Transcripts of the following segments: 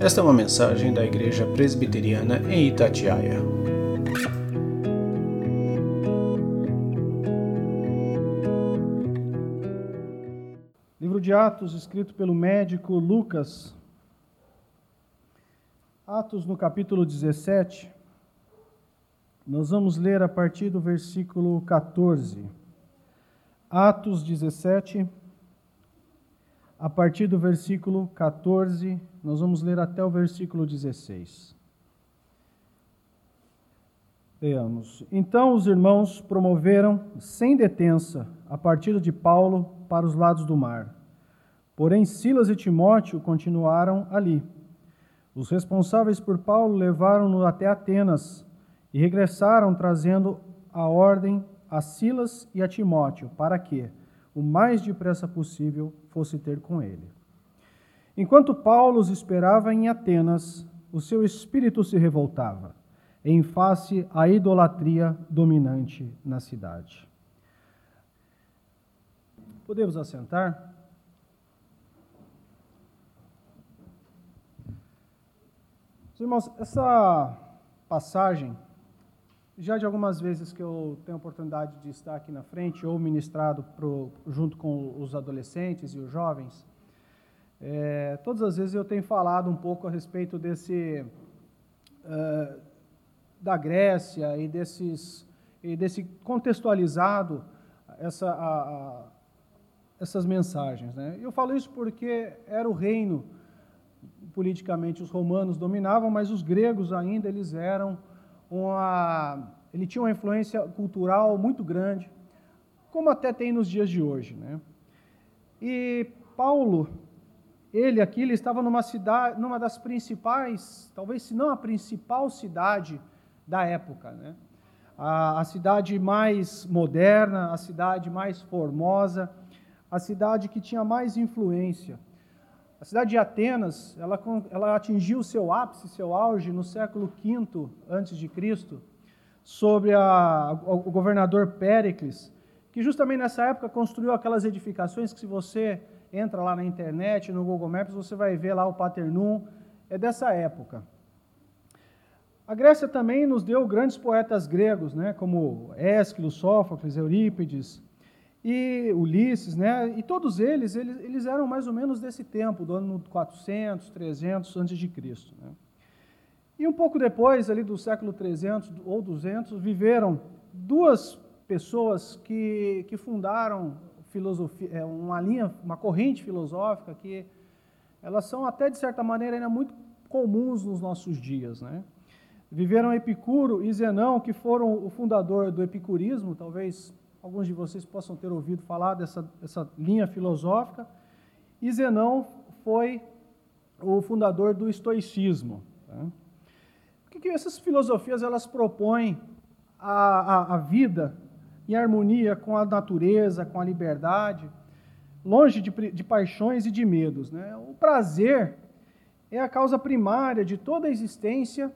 Esta é uma mensagem da Igreja Presbiteriana em Itatiaia. Livro de Atos, escrito pelo médico Lucas. Atos, no capítulo 17. Nós vamos ler a partir do versículo 14. Atos 17, a partir do versículo 14, nós vamos ler até o versículo 16. Leamos. Então os irmãos promoveram, sem detença, a partida de Paulo para os lados do mar. Porém, Silas e Timóteo continuaram ali. Os responsáveis por Paulo levaram-no até Atenas e regressaram trazendo a ordem a Silas e a Timóteo para que, o mais depressa possível, fosse ter com ele. Enquanto Paulo os esperava em Atenas, o seu espírito se revoltava, em face à idolatria dominante na cidade. Podemos assentar? Irmãos, essa passagem já de algumas vezes que eu tenho a oportunidade de estar aqui na frente ou ministrado pro, junto com os adolescentes e os jovens, é, todas as vezes eu tenho falado um pouco a respeito desse uh, da Grécia e desses e desse contextualizado essa a, a, essas mensagens, né? Eu falo isso porque era o reino politicamente os romanos dominavam, mas os gregos ainda eles eram uma, ele tinha uma influência cultural muito grande, como até tem nos dias de hoje. Né? E Paulo, ele aqui, ele estava numa cidade, numa das principais, talvez se não a principal cidade da época, né? a, a cidade mais moderna, a cidade mais formosa, a cidade que tinha mais influência. A cidade de Atenas, ela, ela atingiu seu ápice, seu auge no século V a.C., sobre a, o governador Péricles, que justamente nessa época construiu aquelas edificações que se você entra lá na internet, no Google Maps, você vai ver lá o Paternum, é dessa época. A Grécia também nos deu grandes poetas gregos, né, como Ésquilo, Sófocles, Eurípides, e Ulisses, né? E todos eles, eles, eles eram mais ou menos desse tempo, do ano 400, 300 antes de Cristo. Né? E um pouco depois, ali do século 300 ou 200, viveram duas pessoas que, que fundaram filosofia, é, uma linha, uma corrente filosófica que elas são até de certa maneira ainda muito comuns nos nossos dias, né? Viveram Epicuro e Zenão, que foram o fundador do epicurismo, talvez alguns de vocês possam ter ouvido falar dessa, dessa linha filosófica, e Zenão foi o fundador do estoicismo. Tá? O que, que, essas filosofias elas propõem a, a vida em harmonia com a natureza, com a liberdade, longe de, de paixões e de medos. Né? O prazer é a causa primária de toda a existência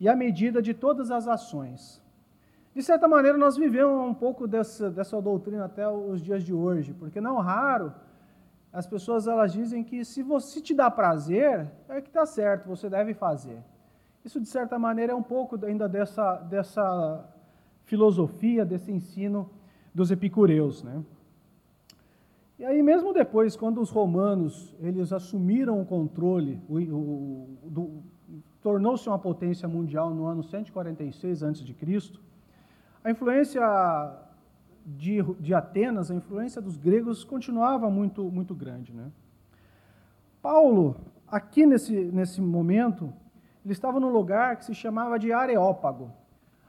e a medida de todas as ações. De certa maneira, nós vivemos um pouco dessa, dessa doutrina até os dias de hoje, porque não raro as pessoas elas dizem que se você te dá prazer, é que está certo, você deve fazer. Isso, de certa maneira, é um pouco ainda dessa, dessa filosofia, desse ensino dos epicureus. Né? E aí, mesmo depois, quando os romanos eles assumiram o controle, o, o, tornou-se uma potência mundial no ano 146 a.C., a influência de, de Atenas, a influência dos gregos continuava muito, muito grande. Né? Paulo, aqui nesse, nesse momento, ele estava num lugar que se chamava de Areópago.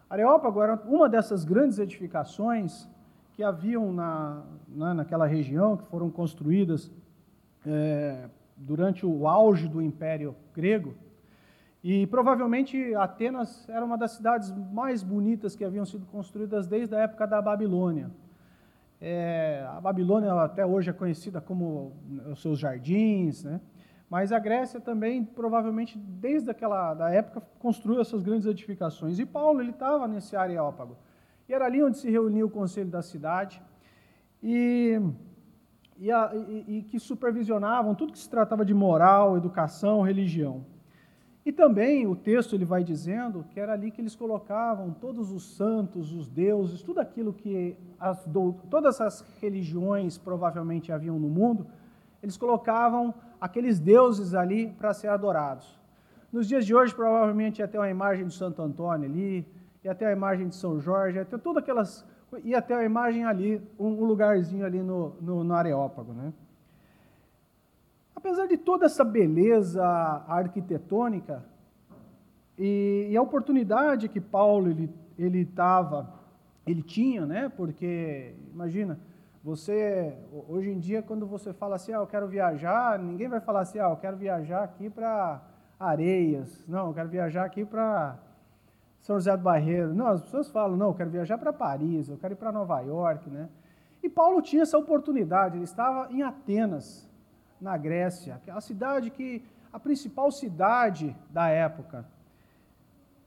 Areópago era uma dessas grandes edificações que haviam na, na, naquela região, que foram construídas é, durante o auge do Império Grego. E provavelmente Atenas era uma das cidades mais bonitas que haviam sido construídas desde a época da Babilônia. É, a Babilônia até hoje é conhecida como os seus jardins, né? Mas a Grécia também, provavelmente, desde aquela da época, construiu essas grandes edificações. E Paulo ele estava nesse areópago. E era ali onde se reunia o conselho da cidade, e, e, a, e, e que supervisionavam tudo que se tratava de moral, educação, religião. E também o texto ele vai dizendo que era ali que eles colocavam todos os santos, os deuses, tudo aquilo que as, todas as religiões provavelmente haviam no mundo, eles colocavam aqueles deuses ali para ser adorados. Nos dias de hoje, provavelmente ia ter uma imagem de Santo Antônio ali, ia ter a imagem de São Jorge, ia ter todas aquelas. ia ter a imagem ali, um lugarzinho ali no, no, no Areópago. Né? Apesar de toda essa beleza arquitetônica e, e a oportunidade que Paulo ele ele estava ele tinha, né? Porque imagina, você hoje em dia quando você fala assim, ah, eu quero viajar, ninguém vai falar assim, ah, eu quero viajar aqui para Areias, não, eu quero viajar aqui para São José do Barreiro. Não, as pessoas falam, não, eu quero viajar para Paris, eu quero ir para Nova York, né? E Paulo tinha essa oportunidade, ele estava em Atenas, na Grécia, a cidade que a principal cidade da época.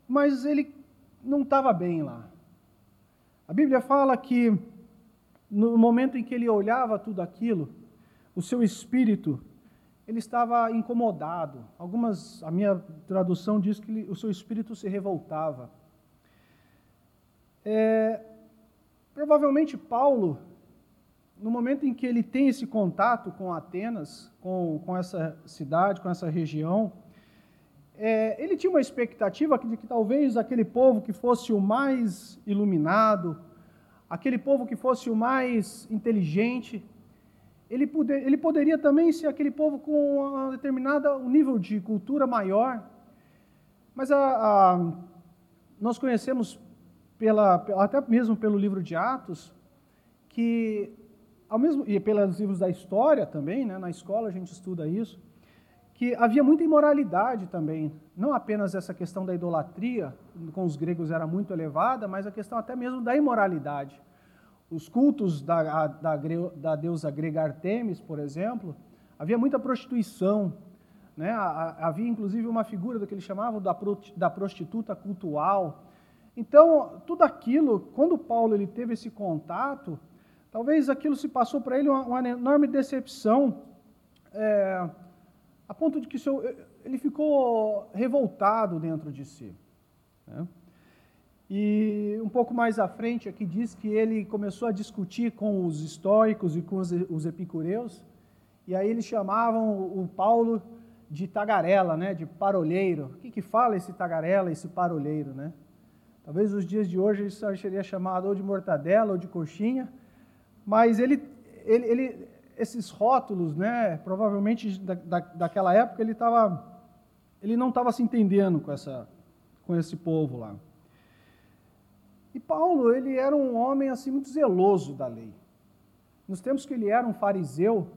Mas ele não estava bem lá. A Bíblia fala que no momento em que ele olhava tudo aquilo, o seu espírito ele estava incomodado. Algumas, a minha tradução diz que ele, o seu espírito se revoltava. É, provavelmente Paulo no momento em que ele tem esse contato com Atenas, com, com essa cidade, com essa região, é, ele tinha uma expectativa de que talvez aquele povo que fosse o mais iluminado, aquele povo que fosse o mais inteligente, ele, poder, ele poderia também ser aquele povo com um determinado nível de cultura maior. Mas a, a, nós conhecemos, pela, até mesmo pelo livro de Atos, que ao mesmo e pelos livros da história também, né, na escola a gente estuda isso, que havia muita imoralidade também, não apenas essa questão da idolatria, com os gregos era muito elevada, mas a questão até mesmo da imoralidade. Os cultos da, da, da deusa grega Artemis, por exemplo, havia muita prostituição, né? havia inclusive uma figura do que eles chamavam da, prostituta cultual. Então, tudo aquilo, quando Paulo ele teve esse contato, Talvez aquilo se passou para ele uma, uma, enorme decepção, é, a ponto de que seu, ele ficou revoltado dentro de si. Né? E um pouco mais à frente aqui diz que ele começou a discutir com os estoicos e com os, epicureus, e aí eles chamavam o Paulo de tagarela, né, de parolheiro. O que, que fala esse tagarela, esse parolheiro, né? Talvez nos dias de hoje isso seria chamado ou de mortadela ou de coxinha, mas ele, ele, ele esses rótulos, né, provavelmente da, da, daquela época, ele, tava, ele não estava se entendendo com, essa, com esse povo lá. E Paulo, ele era um homem assim muito zeloso da lei. Nos tempos que ele era um fariseu,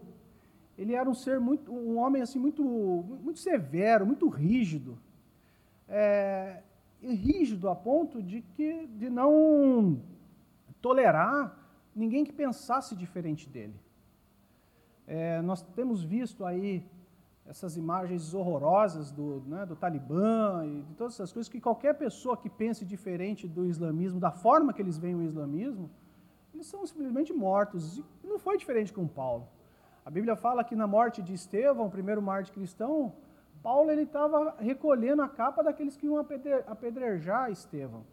ele era um ser muito, um homem assim muito, muito severo, muito rígido, é, rígido a ponto de que de não tolerar ninguém que pensasse diferente dele. É, nós temos visto aí essas imagens horrorosas do, né, do Talibã e de todas essas coisas, que qualquer pessoa que pense diferente do islamismo, da forma que eles veem o islamismo, eles são simplesmente mortos. E não foi diferente com Paulo. A Bíblia fala que na morte de Estevão, o primeiro mártir cristão, Paulo ele estava recolhendo a capa daqueles que iam apedrejar Estevão.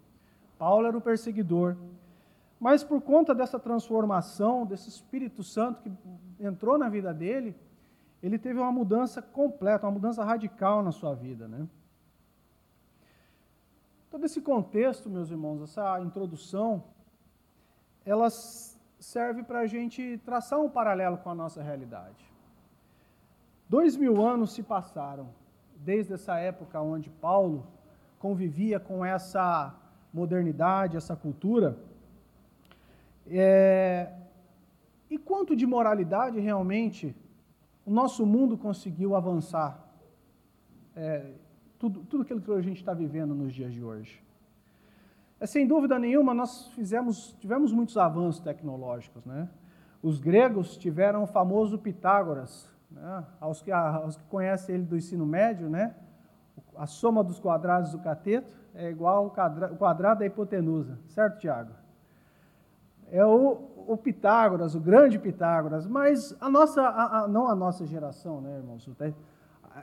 Paulo era o perseguidor. Mas por conta dessa transformação, desse Espírito Santo que entrou na vida dele, ele teve uma mudança completa, uma mudança radical na sua vida. Né? Todo esse contexto, meus irmãos, essa introdução, ela serve para a gente traçar um paralelo com a nossa realidade. Dois mil anos se passaram desde essa época onde Paulo convivia com essa modernidade, essa cultura é, e quanto de moralidade realmente o nosso mundo conseguiu avançar? É, tudo, tudo aquilo que a gente está vivendo nos dias de hoje. É, sem dúvida nenhuma, nós fizemos, tivemos muitos avanços tecnológicos. Né? Os gregos tiveram o famoso Pitágoras. Né? Aos, que, aos que conhecem ele do ensino médio, né? a soma dos quadrados do cateto é igual ao quadrado da hipotenusa. Certo, Tiago? É o, o, Pitágoras, o grande Pitágoras, mas a nossa, a, a, não a nossa geração, né, irmãos?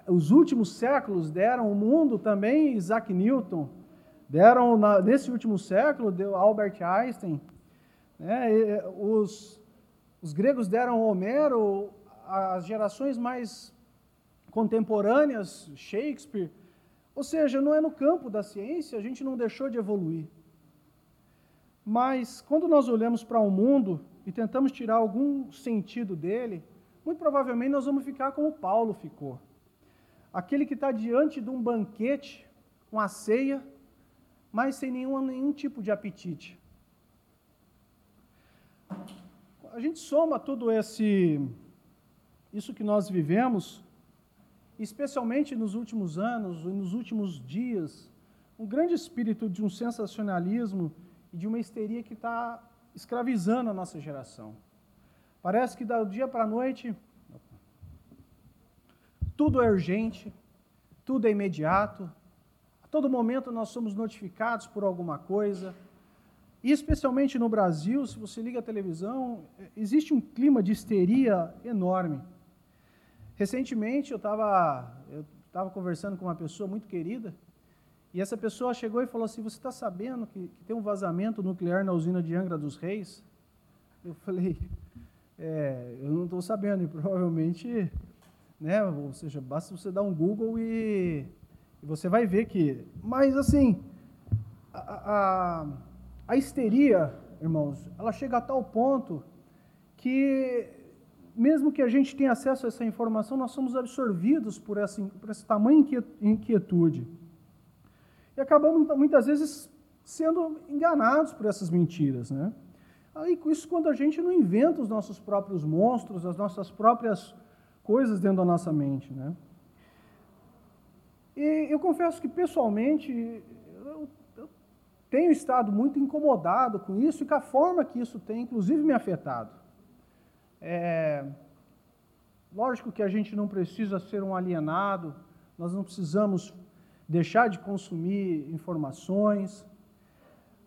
os últimos séculos deram ao mundo também Isaac Newton, deram na, nesse último século deu Albert Einstein, né? E, os, os gregos deram Homero, as gerações mais contemporâneas, Shakespeare. Ou seja, não é no campo da ciência, a gente não deixou de evoluir. Mas quando nós olhamos para o mundo e tentamos tirar algum sentido dele, muito provavelmente nós vamos ficar como Paulo ficou. Aquele que está diante de um banquete, uma ceia, mas sem nenhum, nenhum tipo de apetite. A gente soma tudo esse, isso que nós vivemos, especialmente nos últimos anos e nos últimos dias, um grande espírito de um sensacionalismo e de uma histeria que está escravizando a nossa geração. Parece que do dia para a noite tudo é urgente, tudo é imediato, a todo momento nós somos notificados por alguma coisa. E especialmente no Brasil, se você liga a televisão, existe um clima de histeria enorme. Recentemente eu estava eu tava conversando com uma pessoa muito querida, e essa pessoa chegou e falou assim: Você está sabendo que, que, tem um vazamento nuclear na usina de Angra dos Reis? Eu falei: é, Eu não estou sabendo, e provavelmente, né, ou seja, basta você dar um Google e, e você vai ver que. Mas, assim, a, a, a histeria, irmãos, ela chega a tal ponto que mesmo que a gente tenha acesso a essa informação, nós somos absorvidos por, essa, por esse tamanho inquietude. E acabamos, muitas vezes, sendo enganados por essas mentiras. Né? Aí, isso quando a gente não inventa os nossos próprios monstros, as nossas próprias coisas dentro da nossa mente. Né? E eu confesso que, pessoalmente, eu, eu tenho estado muito incomodado com isso e com a forma que isso tem, inclusive, me afetado. É, lógico que a gente não precisa ser um alienado, nós não precisamos deixar de consumir informações,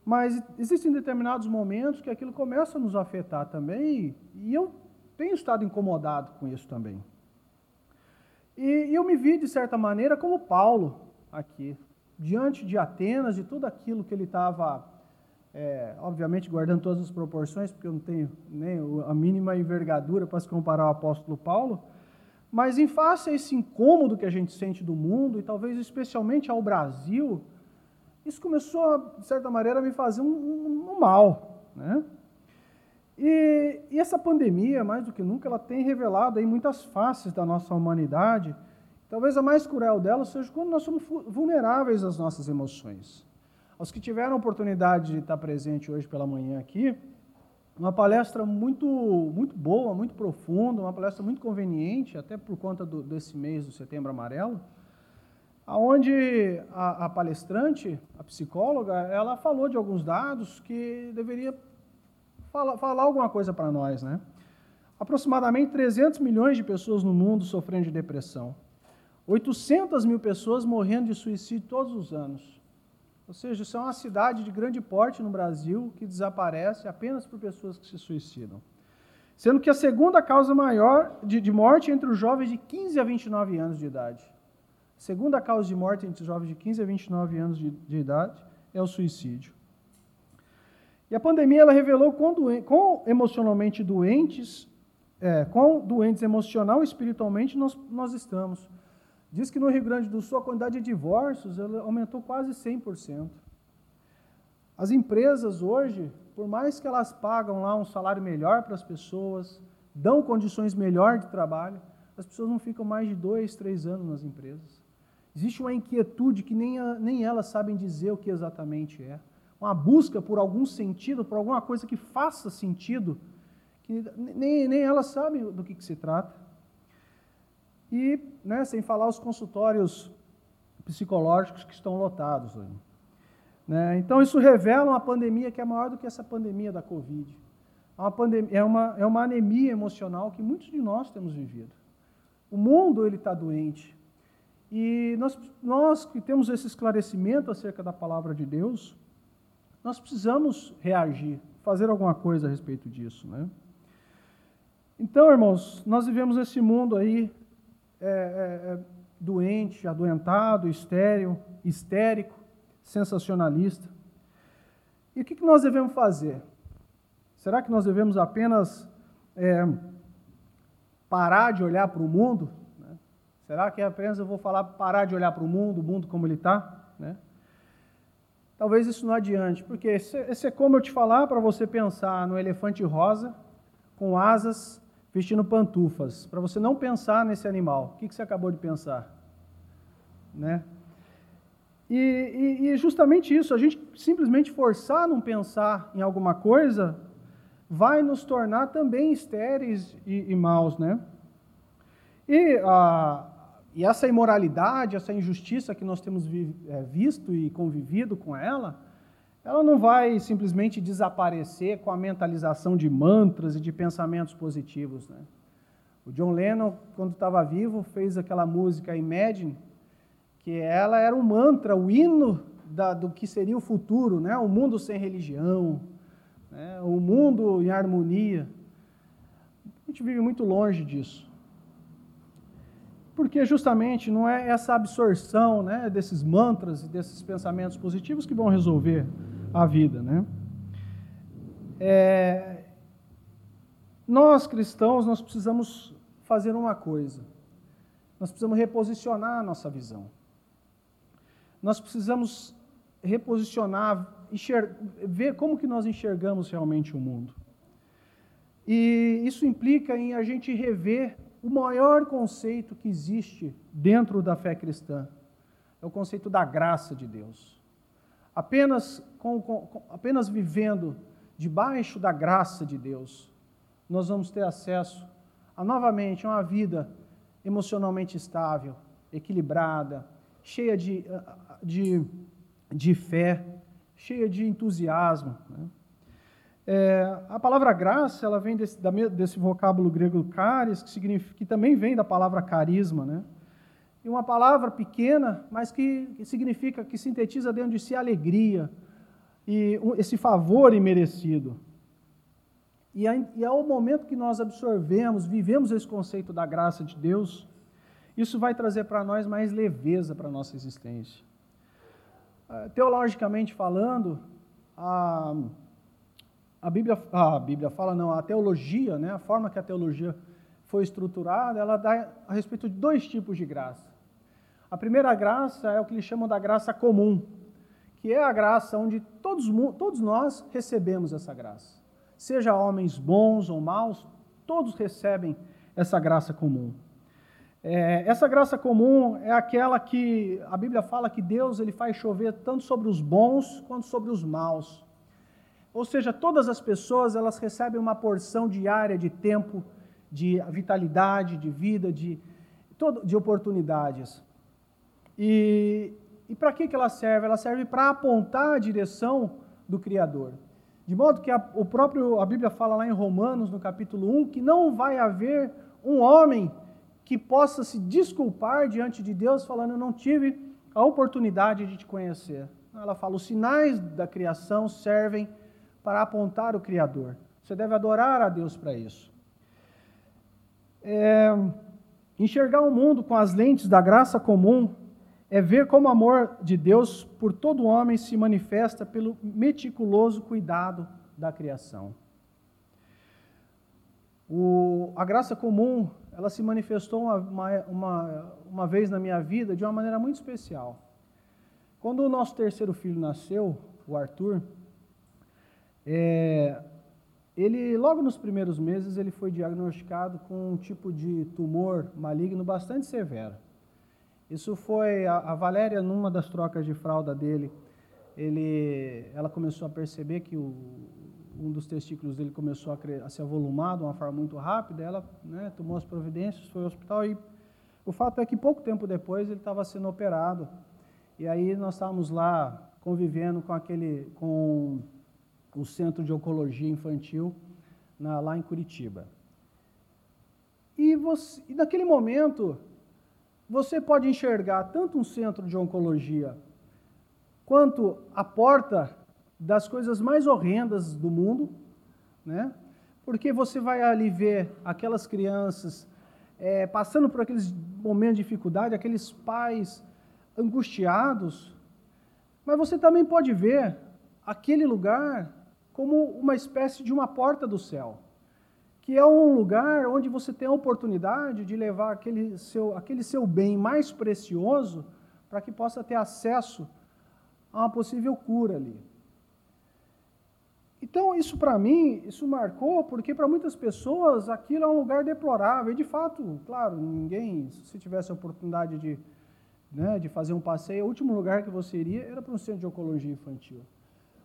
mas existem determinados momentos que aquilo começa a nos afetar também, e eu tenho estado incomodado com isso também. E eu me vi, de certa maneira, como Paulo aqui, diante de Atenas e tudo aquilo que ele estava é, obviamente guardando todas as proporções, porque eu não tenho nem a mínima envergadura para se comparar ao apóstolo Paulo, mas em face a esse incômodo que a gente sente do mundo, e talvez especialmente ao Brasil, isso começou, de certa maneira, a me fazer um, um, um mal. Né? E, e, essa pandemia, mais do que nunca, ela tem revelado aí muitas faces da nossa humanidade. Talvez a mais cruel dela seja quando nós somos vulneráveis às nossas emoções. Aos que tiveram a oportunidade de estar presente hoje pela manhã aqui, uma palestra muito, muito boa, muito profunda, uma palestra muito conveniente, até por conta do, desse mês do Setembro Amarelo, aonde a, a, palestrante, a psicóloga, ela falou de alguns dados que deveria falar, alguma coisa para nós, né? Aproximadamente 300 milhões de pessoas no mundo sofrendo de depressão, 800 mil pessoas morrendo de suicídio todos os anos. Ou seja, isso é uma cidade de grande porte no Brasil que desaparece apenas por pessoas que se suicidam. Sendo que a segunda causa maior de, de morte entre os jovens de 15 a 29 anos de idade. A segunda causa de morte entre os jovens de 15 a 29 anos de, de idade é o suicídio. E a pandemia ela revelou quão, quão emocionalmente doentes, é, quão doentes emocional e espiritualmente nós, nós estamos. Diz que no Rio Grande do Sul a quantidade de divórcios aumentou quase 100%. As empresas hoje, por mais que elas pagam lá um salário melhor para as pessoas, dão condições melhores de trabalho, as pessoas não ficam mais de dois, três anos nas empresas. Existe uma inquietude que nem, a, nem elas sabem dizer o que exatamente é. Uma busca por algum sentido, por alguma coisa que faça sentido, que nem, nem elas sabem do que, que se trata. E, né, sem falar os consultórios psicológicos que estão lotados. Né? Então, isso revela uma pandemia que é maior do que essa pandemia da Covid. É uma, pandemia, é uma, é uma anemia emocional que muitos de nós temos vivido. O mundo ele está doente. E nós, nós que temos esse esclarecimento acerca da palavra de Deus, nós precisamos reagir, fazer alguma coisa a respeito disso. Né? Então, irmãos, nós vivemos esse mundo aí é, é, é, doente, adoentado, estéril, histérico, sensacionalista. E o que nós devemos fazer? Será que nós devemos apenas é, parar de olhar para o mundo? Né? Será que apenas eu vou falar parar de olhar para o mundo, o mundo como ele está? Né? Talvez isso não adiante, porque esse é como eu te falar para você pensar no elefante rosa com asas vestindo pantufas, para você não pensar nesse animal. O que, você acabou de pensar? Né? E, e, e, justamente isso, a gente simplesmente forçar a não pensar em alguma coisa, vai nos tornar também estéreis e, e maus, né? E, a, e essa imoralidade, essa injustiça que nós temos vi, é, visto e convivido com ela, ela não vai simplesmente desaparecer com a mentalização de mantras e de pensamentos positivos. Né? O John Lennon, quando estava vivo, fez aquela música Imagine, que ela era um mantra, o hino da, do que seria o futuro, né? o mundo sem religião, né? o mundo em harmonia. A gente vive muito longe disso. Porque justamente não é essa absorção né, desses mantras e desses pensamentos positivos que vão resolver a vida. Né? É, nós cristãos, nós precisamos fazer uma coisa. Nós precisamos reposicionar a nossa visão. Nós precisamos reposicionar, ver como que nós enxergamos realmente o mundo. E isso implica em a gente rever o maior conceito que existe dentro da fé cristã. É o conceito da graça de Deus. Apenas, com, com, apenas vivendo debaixo da graça de Deus, nós vamos ter acesso a novamente uma vida emocionalmente estável, equilibrada, cheia de, de, de fé, cheia de entusiasmo. Né? É, a palavra graça ela vem desse, desse vocábulo grego caris, que, que também vem da palavra carisma, né? E uma palavra pequena, mas que, que significa, que sintetiza dentro de si alegria e esse favor imerecido. E, e ao momento que nós absorvemos, vivemos esse conceito da graça de Deus, isso vai trazer para nós mais leveza para a nossa existência. Ah, teologicamente falando, a, a, Bíblia, a Bíblia fala, não, a teologia, né, a forma que a teologia foi estruturada, ela dá a respeito de dois tipos de graça. A primeira graça é o que eles chamam da graça comum, que é a graça onde todos, todos nós recebemos essa graça. Seja homens bons ou maus, todos recebem essa graça comum. É, essa graça comum é aquela que a Bíblia fala que Deus ele faz chover tanto sobre os bons quanto sobre os maus. Ou seja, todas as pessoas elas recebem uma porção diária de tempo, de vitalidade, de vida, de, de oportunidades. E, e para que, que ela serve? Ela serve para apontar a direção do Criador. De modo que a, o próprio, a Bíblia fala lá em Romanos, no capítulo 1, que não vai haver um homem que possa se desculpar diante de Deus, falando: Eu não tive a oportunidade de te conhecer. Ela fala: os sinais da criação servem para apontar o Criador. Você deve adorar a Deus para isso. É, enxergar o mundo com as lentes da graça comum é ver como o amor de Deus por todo homem se manifesta pelo meticuloso cuidado da criação. O, a graça comum, ela se manifestou uma, uma, uma, vez na minha vida de uma maneira muito especial. Quando o nosso terceiro filho nasceu, o Arthur, é, ele, logo nos primeiros meses, ele foi diagnosticado com um tipo de tumor maligno bastante severo. Isso foi a, a Valéria numa das trocas de fralda dele. Ele, ela começou a perceber que o, um dos testículos dele começou a, a se avolumar de uma forma muito rápida. Ela né, tomou as providências, foi ao hospital e o fato é que pouco tempo depois ele estava sendo operado. E aí nós estávamos lá convivendo com aquele, com o centro de oncologia infantil na, lá em Curitiba. E, você, e naquele momento você pode enxergar tanto um centro de oncologia quanto a porta das coisas mais horrendas do mundo, né? Porque você vai ali ver aquelas crianças é, passando por aqueles momentos de dificuldade, aqueles pais angustiados, mas você também pode ver aquele lugar como uma espécie de uma porta do céu, que é um lugar onde você tem a oportunidade de levar aquele seu, aquele seu bem mais precioso para que possa ter acesso a uma possível cura ali. Então, isso para mim, isso marcou, porque para muitas pessoas aquilo é um lugar deplorável. E de fato, claro, ninguém, se tivesse a oportunidade de, né, de fazer um passeio, o último lugar que você iria era para um centro de oncologia infantil.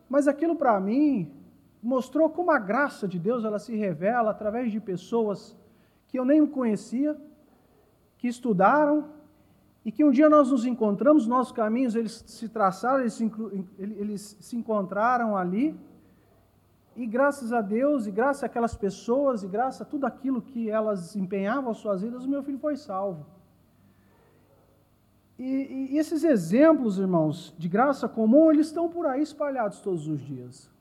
Mas aquilo para mim mostrou como a graça de Deus ela se revela através de pessoas que eu nem conhecia, que estudaram e que um dia nós nos encontramos, nossos caminhos eles se traçaram, eles se, eles se encontraram ali e graças a Deus, e graças àquelas pessoas, e graças a tudo aquilo que elas empenhavam as suas vidas, o meu filho foi salvo. E, e, esses exemplos, irmãos, de graça comum, eles estão por aí espalhados todos os dias.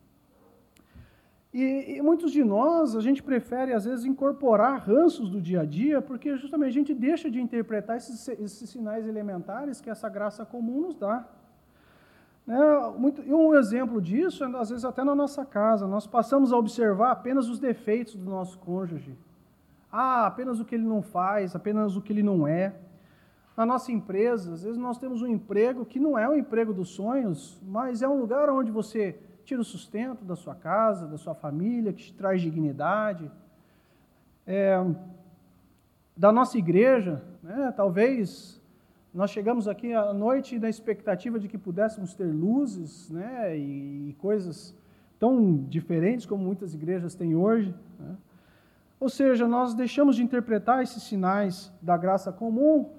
E, e, muitos de nós, a gente prefere, às vezes, incorporar ranços do dia a dia, porque justamente a gente deixa de interpretar esses, esses sinais elementares que essa graça comum nos dá. Né? Muito, e um exemplo disso é, às vezes, até na nossa casa. Nós passamos a observar apenas os defeitos do nosso cônjuge. Ah, apenas o que ele não faz, apenas o que ele não é. Na nossa empresa, às vezes nós temos um emprego que não é o emprego dos sonhos, mas é um lugar onde você tira o sustento da sua casa, da sua família, que te traz dignidade. É, da nossa igreja, né? talvez nós chegamos aqui à noite na expectativa de que pudéssemos ter luzes né, e, e coisas tão diferentes como muitas igrejas têm hoje. Né? Ou seja, nós deixamos de interpretar esses sinais da graça comum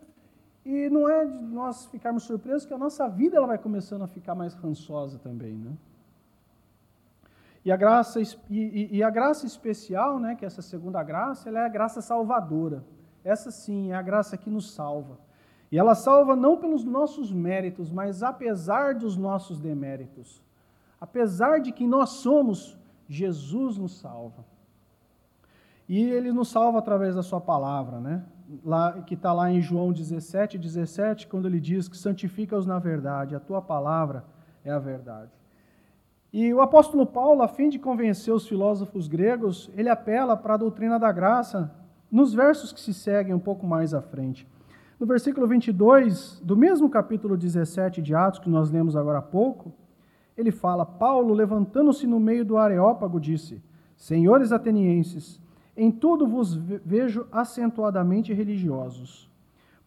e não é de nós ficarmos surpresos que a nossa vida ela vai começando a ficar mais rançosa também. Né? E a graça, e, e a graça especial, né, que é essa segunda graça, ela é a graça salvadora. Essa sim é a graça que nos salva. E ela salva não pelos nossos méritos, mas apesar dos nossos deméritos. Apesar de que nós somos, Jesus nos salva. E ele nos salva através da sua palavra, né? Lá, que está lá em João 17, 17, quando ele diz que santifica-os na verdade, a tua palavra é a verdade. E o apóstolo Paulo, a fim de convencer os filósofos gregos, ele apela para a doutrina da graça nos versos que se seguem um pouco mais à frente. No versículo 22 do mesmo capítulo 17 de Atos, que nós lemos agora há pouco, ele fala: Paulo, levantando-se no meio do Areópago, disse: Senhores atenienses, em tudo vos vejo acentuadamente religiosos.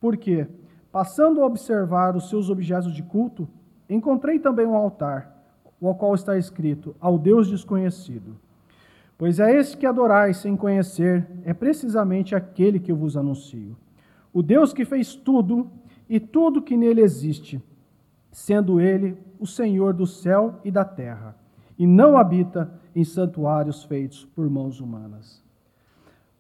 Porque, passando a observar os seus objetos de culto, encontrei também um altar, o qual está escrito: Ao Deus desconhecido. Pois é esse que adorais sem conhecer, é precisamente aquele que eu vos anuncio o Deus que fez tudo e tudo que nele existe, sendo ele o Senhor do céu e da terra, e não habita em santuários feitos por mãos humanas.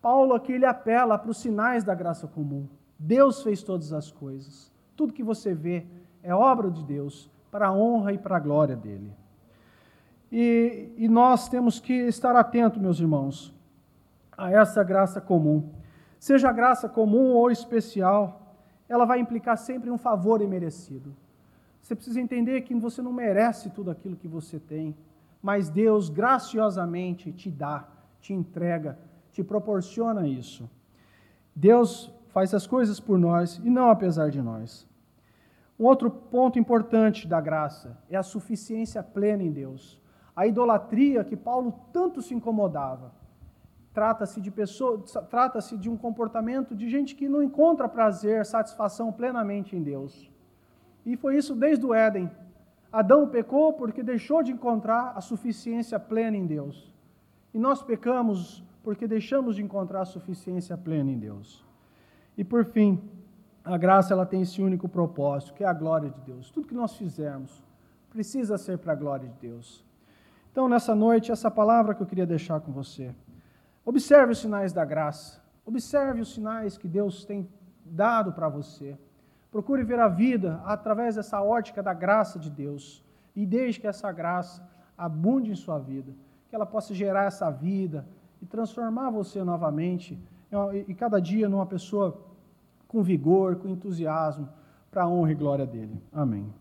Paulo aqui ele apela para os sinais da graça comum. Deus fez todas as coisas. Tudo que você vê é obra de Deus, para a honra e para a glória dele. E, e nós temos que estar atentos, meus irmãos, a essa graça comum. Seja graça comum ou especial, ela vai implicar sempre um favor imerecido. Você precisa entender que você não merece tudo aquilo que você tem, mas Deus graciosamente te dá, te entrega, te proporciona isso. Deus faz as coisas por nós e não apesar de nós. Um outro ponto importante da graça é a suficiência plena em Deus. A idolatria que Paulo tanto se incomodava. Trata-se de pessoa, trata-se de um comportamento de gente que não encontra prazer, satisfação plenamente em Deus. E foi isso desde o Éden. Adão pecou porque deixou de encontrar a suficiência plena em Deus. E nós pecamos porque deixamos de encontrar a suficiência plena em Deus. E por fim, a graça ela tem esse único propósito, que é a glória de Deus. Tudo que nós fizermos precisa ser para a glória de Deus. Então, nessa noite, essa palavra que eu queria deixar com você. Observe os sinais da graça. Observe os sinais que Deus tem dado para você. Procure ver a vida através dessa ótica da graça de Deus. E desde que essa graça abunde em sua vida, que ela possa gerar essa vida e transformar você novamente e cada dia numa pessoa com vigor, com entusiasmo, para a honra e glória dele. Amém.